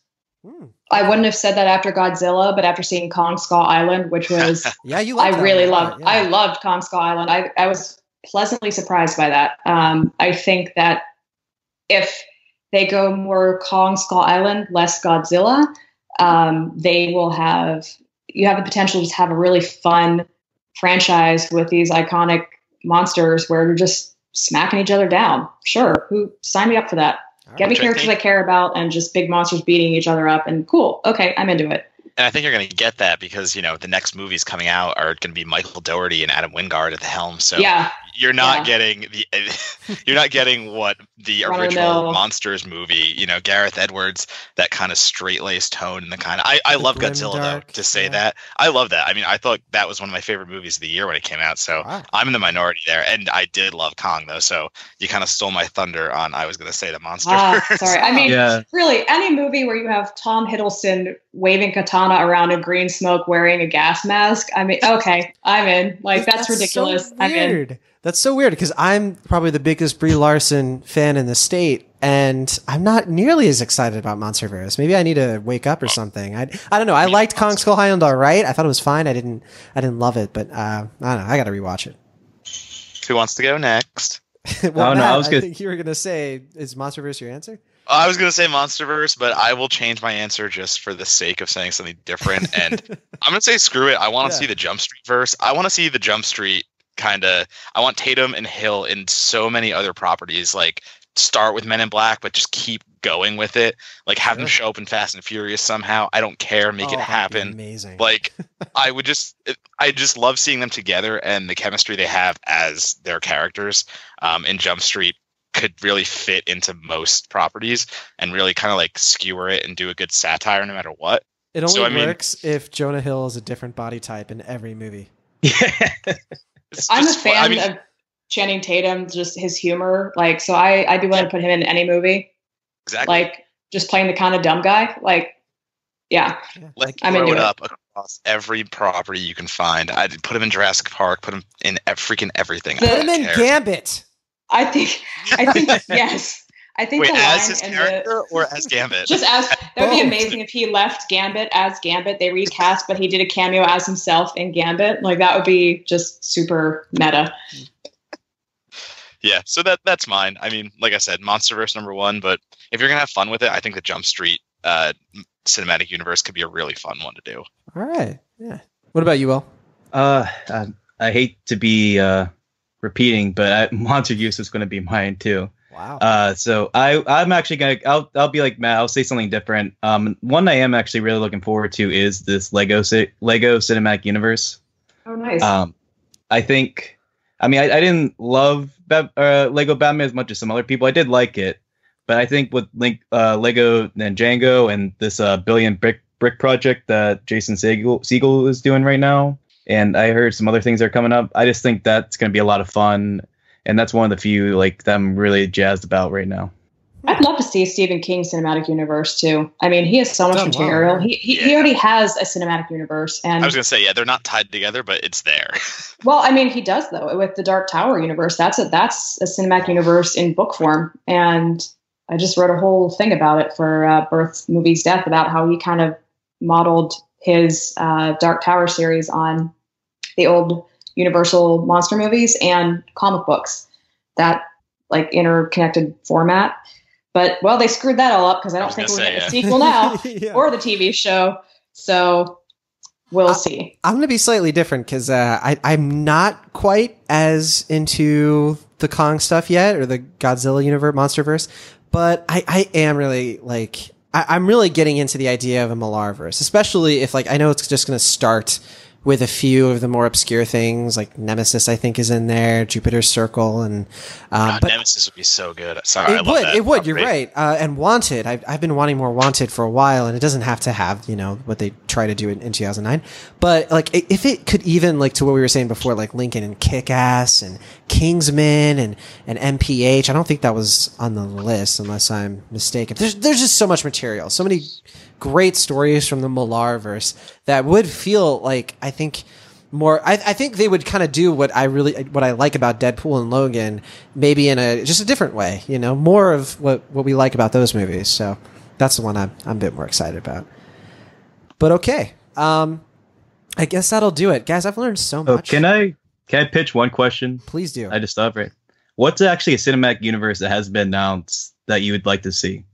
I wouldn't have said that after godzilla but after seeing kong skull island which was yeah you I like that really loved. yeah. I loved Kong Skull Island. I, I was pleasantly surprised by that. Um, I think that if they go more Kong Skull Island, less Godzilla, um, they will have. You have the potential to just have a really fun franchise with these iconic monsters where you're just smacking each other down. Sure, who sign me up for that? All Get me Which I characters think- I care about and just big monsters beating each other up. And cool, okay, I'm into it. And I think you're going to get that because you know the next movies coming out are going to be Michael Dougherty and Adam Wingard at the helm. So yeah, you're not Yeah. getting the you're not getting what the Run of the original monsters movie you know gareth edwards that kind of straight laced tone and the kind of i, I The love godzilla dark, though to say yeah. that i love that i mean i thought that was one of my favorite movies of the year when it came out so Wow. i'm in the minority there and i did love kong though so you kind of stole my thunder on i was going to say the monster Ah, sorry. I mean, Yeah. really, any movie where you have Tom Hiddleston waving katana around in green smoke wearing a gas mask, I mean, okay, I'm in. Like, that's, ridiculous. So I'm in. Weird. That's so weird because I'm probably the biggest Brie Larson fan in the state, and I'm not nearly as excited about Monsterverse. Maybe I need to wake up or something. I I don't know. I liked Kong Skull Island all right. I thought it was fine. I didn't I didn't love it, but uh, I don't know. I got to rewatch it. who wants to go next well, Oh, no, Matt, I was gonna- think you were gonna say is Monsterverse your answer? I was gonna say MonsterVerse, but I will change my answer just for the sake of saying something different. And I'm gonna say screw it. I want to Yeah. see the Jump Street verse. I want to see the Jump Street kind of. I want Tatum and Hill in so many other properties. Like start with Men in Black, but just keep going with it. Like have them show up in Fast and Furious somehow. I don't care. Make Oh, it happen. Amazing. Like I would just. I just love seeing them together and the chemistry they have as their characters um, in Jump Street could really fit into most properties and really kind of like skewer it and do a good satire no matter what. it only so, I mean- works if Jonah Hill is a different body type in every movie. It's I'm a fan I mean, of Channing Tatum, just his humor. Like, so I, I'd be willing to put him in any movie. exactly. Like, just playing the kind of dumb guy. Like, yeah. Yeah, like I'm throw into it it. up across every property you can find. I'd put him in Jurassic Park. Put him in freaking everything. I The- put him in. Gambit. I think, I think, yes. I think Wait, the as his in the, character or as Gambit? just as that would be amazing if he left Gambit as Gambit. They recast, but he did a cameo as himself in Gambit. Like that would be just super meta. yeah. So that that's mine. I mean, like I said, MonsterVerse number one. But if you're gonna have fun with it, I think the Jump Street uh, cinematic universe could be a really fun one to do. All right. Yeah. What about you, Will? Uh, I, I hate to be uh, repeating, but I, MonsterVerse is going to be mine too. Wow. Uh, so I I'm actually gonna I'll I'll be like Matt. I'll say something different. Um, one I am actually really looking forward to is this Lego Lego Cinematic Universe. Oh, nice. Um, I think, I mean, I, I didn't love Bat- uh, Lego Batman as much as some other people. I did like it, but I think with Link, uh, Lego and Django and this uh, billion brick brick project that Jason Segel, Segel is doing right now, and I heard some other things are coming up. I just think that's going to be a lot of fun, and that's one of the few like that I'm really jazzed about right now. I'd love to see Stephen King cinematic universe too. I mean, he has so much Done well, material. yeah. He, he, he already has a cinematic universe, and I was gonna say, yeah, they're not tied together, but it's there. well, I mean, he does though with the Dark Tower universe. That's a that's a cinematic universe in book form, and I just wrote a whole thing about it for uh, Birth Movies Death about how he kind of modeled his uh, Dark Tower series on the old Universal monster movies and comic books. That like interconnected format. But well, they screwed that all up because I I don't was think we're gonna getting say, a sequel now Yeah. or the TV show. So we'll Uh, see. I'm going to be slightly different because uh, I I'm not quite as into the Kong stuff yet or the Godzilla universe, MonsterVerse, but I I am really like I, I'm really getting into the idea of a Millarverse, especially if like I know it's just going to start with a few of the more obscure things like Nemesis. I think is in there, Jupiter's Circle, and um, God, but Nemesis would be so good. Sorry, I it love would. that It would. You're right. Uh, and Wanted. I've, I've been wanting more Wanted for a while, and it doesn't have to have you know what they try to do in, in 2009. But like, if it could even like to what we were saying before, like Lincoln and Kick Ass and Kingsman and and MPH. I don't think that was on the list, unless I'm mistaken. There's there's just so much material, so many great stories from the Millarverse that would feel like I think more I, I think they would kind of do what I really what I like about Deadpool and Logan maybe in a just a different way you know more of what what we like about those movies so that's the one I'm I'm a bit more excited about but okay um I guess that'll do it guys I've learned so much Oh, can I can I pitch one question? please do I just thought of it. What's actually a cinematic universe that has been announced that you would like to see?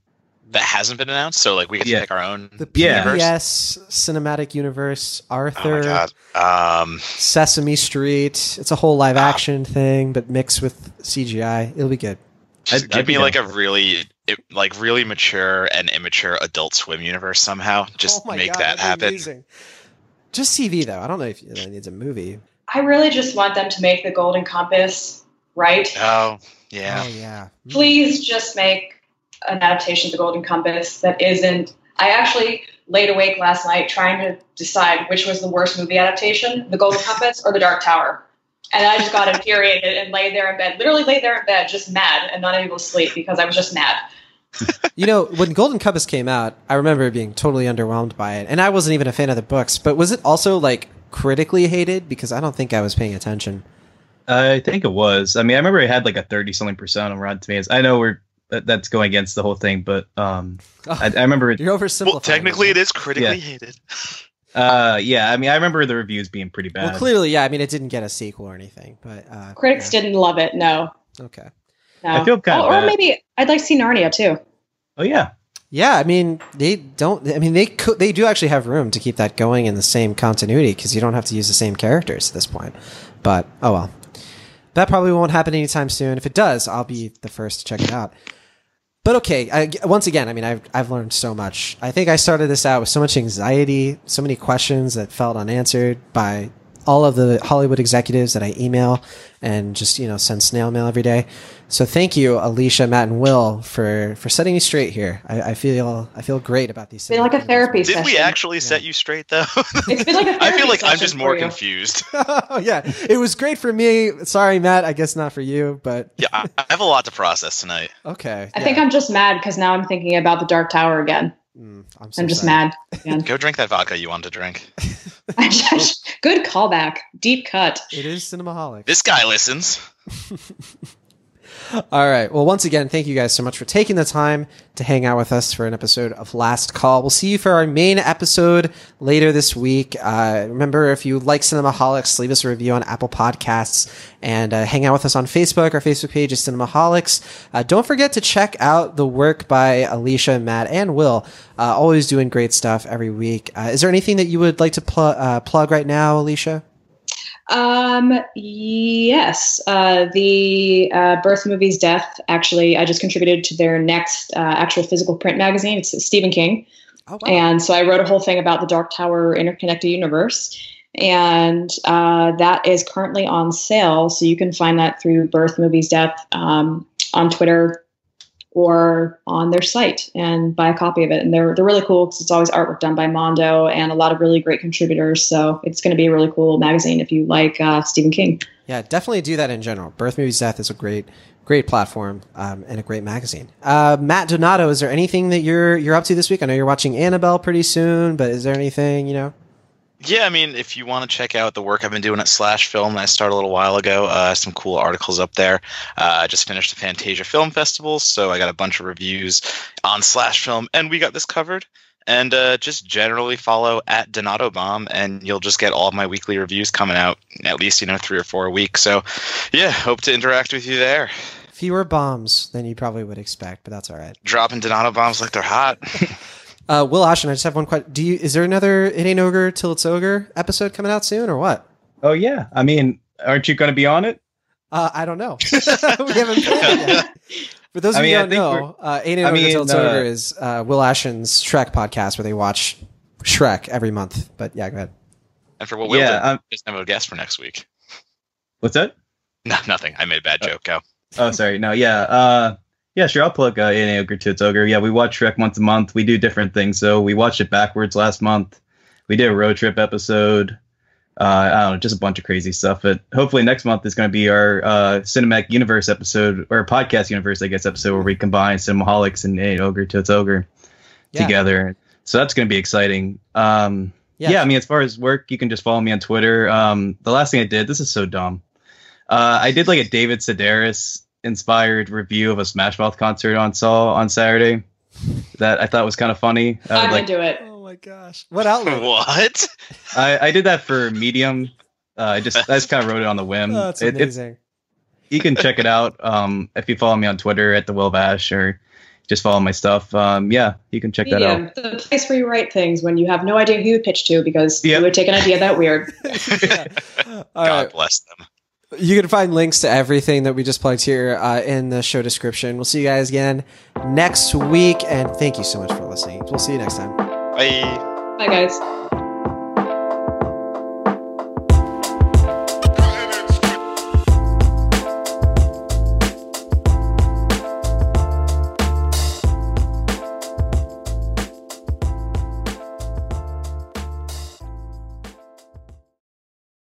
That hasn't been announced, so like we get to pick our own. the Yeah. PBS cinematic universe Oh my Arthur god. Um, Sesame Street it's a whole live action thing but mixed with CGI it'll be good just I'd- give I'd be me like a really, it, like really mature and immature Adult Swim universe somehow. Just Oh make God, that happen. amazing. Just CV though. I don't know if it needs a movie. I really just want them to make the Golden Compass right? Oh, yeah. Oh yeah. Mm. Please just make an adaptation of The Golden Compass that isn't. I actually laid awake last night trying to decide which was the worst movie adaptation, The Golden Compass or The Dark Tower. And I just got infuriated and laid there in bed, literally laid there in bed, just mad and not able to sleep because I was just mad. You know, when Golden Compass came out, I remember being totally underwhelmed by it, and I wasn't even a fan of the books. But was it also like critically hated? Because I don't think I was paying attention. I think it was. I mean, I remember it had like a thirty something percent on Rotten Tomatoes. I know we're that, that's going against the whole thing, but um, I, I remember it. You're oversimplifying. Well, technically, it is critically Yeah. hated. Uh, yeah, I mean, I remember the reviews being pretty bad. Well, clearly, yeah. I mean, it didn't get a sequel or anything, but uh, Critics yeah. didn't love it, no. Okay. no. I feel kinda or, or bad. maybe I'd like to see Narnia too. oh yeah, Yeah, I mean, they don't. I mean, they could. They do actually have room to keep that going in the same continuity because you don't have to use the same characters at this point. But oh well, that probably won't happen anytime soon. If it does, I'll be the first to check it out. But okay, I, once again, I mean, I've I've learned so much. I think I started this out with so much anxiety, so many questions that felt unanswered by all of the Hollywood executives that I email and just you know send snail mail every day. So thank you, Alisha, Matt, and Will for for setting me straight here. I, I feel I feel great about these. Been like a therapy session. Did we session. actually set you straight though? It's been like a I therapy feel like I'm just more confused. oh yeah, it was great for me. Sorry, Matt. I guess not for you, but yeah, I, I have a lot to process tonight. okay. I think I'm just mad because now I'm thinking about the Dark Tower again. Mm, I'm, so I'm just sorry. mad. Again. Go drink that vodka you wanted to drink. Good callback. Deep cut. It is Cinemaholic. This guy listens. All right. Well, once again, thank you guys so much for taking the time to hang out with us for an episode of Last Call. We'll see you for our main episode later this week. Uh, remember, if you like Cinemaholics, leave us a review on Apple Podcasts and uh, hang out with us on Facebook. Our Facebook page is Cinemaholics. Uh, don't forget to check out the work by Alisha, Matt, and Will. Uh, always doing great stuff every week. Uh, is there anything that you would like to pl- uh, plug right now, Alisha? Um, yes. Uh, the uh, Birth Movies Death, actually, I just contributed to their next uh, actual physical print magazine. It's Stephen King. Oh, wow. And so I wrote a whole thing about the Dark Tower interconnected universe. And uh, that is currently on sale. So you can find that through Birth Movies Death um, on Twitter or on their site and buy a copy of it. And they're, they're really cool because it's always artwork done by Mondo and a lot of really great contributors. So it's going to be a really cool magazine if you like uh, Stephen King. Yeah, definitely do that in general. Birth Movies Death is a great, great platform um, and a great magazine. Uh, Matt Donato, is there anything that you're you're up to this week? I know you're watching Annabelle pretty soon, but is there anything you know? Yeah, I mean, if you want to check out the work I've been doing at Slash Film, I started a little while ago. Uh, some cool articles up there. Uh, I just finished the Fantasia Film Festival, so I got a bunch of reviews on Slash Film, and we got this covered. And uh, just generally follow at Donato Bomb, and you'll just get all of my weekly reviews coming out at least you know three or four a week. So, yeah, hope to interact with you there. Fewer bombs than you probably would expect, but that's all right. Dropping Donato bombs like they're hot. Uh, Will Ashton, I just have one question. Do you is there another It Ain't Ogre Till It's Ogre episode coming out soon or what? oh yeah. I mean, aren't you going to be on it? Uh, I don't know. we haven't planned yet. For those of I you who don't know, uh, Ain't It I Ogre mean, Till It's uh, Ogre is uh, Will Ashton's Shrek podcast where they watch Shrek every month. But yeah, go ahead. and for what Will Yeah, did, um, just have a guest for next week. What's that? No, nothing. I made a bad joke. Go. Oh, sorry. No, yeah. Uh, yeah, sure. I'll plug uh, in Ogre to its Ogre. Yeah, we watch Shrek once a month. We do different things. So we watched it backwards last month. We did a road trip episode. Uh, I don't know, just a bunch of crazy stuff. But hopefully next month is going to be our uh, Cinematic Universe episode, or podcast universe, I guess, episode where we combine Cinemaholics and A Ogre to its Ogre Yeah. together. So that's going to be exciting. Um, Yeah. yeah. I mean, as far as work, you can just follow me on Twitter. Um, the last thing I did, this is so dumb. Uh, I did like a David Sedaris inspired review of a Smash Mouth concert on Saw on Saturday. That I thought was kind of funny. I I'm would like, into it. Oh my gosh! What outlet? What? I, I did that for Medium. Uh, I just I just kind of wrote it on the whim. Oh, that's It- it's amazing. you can check it out um, if you follow me on Twitter at the Will Bash or just follow my stuff. Um, yeah, you can check that out. The place where you write things when you have no idea who you pitch to because Yep. you would take an idea that weird. Yeah. All God right. bless them. You can find links to everything that we just plugged here uh, in the show description. We'll see you guys again next week, and thank you so much for listening. We'll see you next time. Bye. Bye, guys.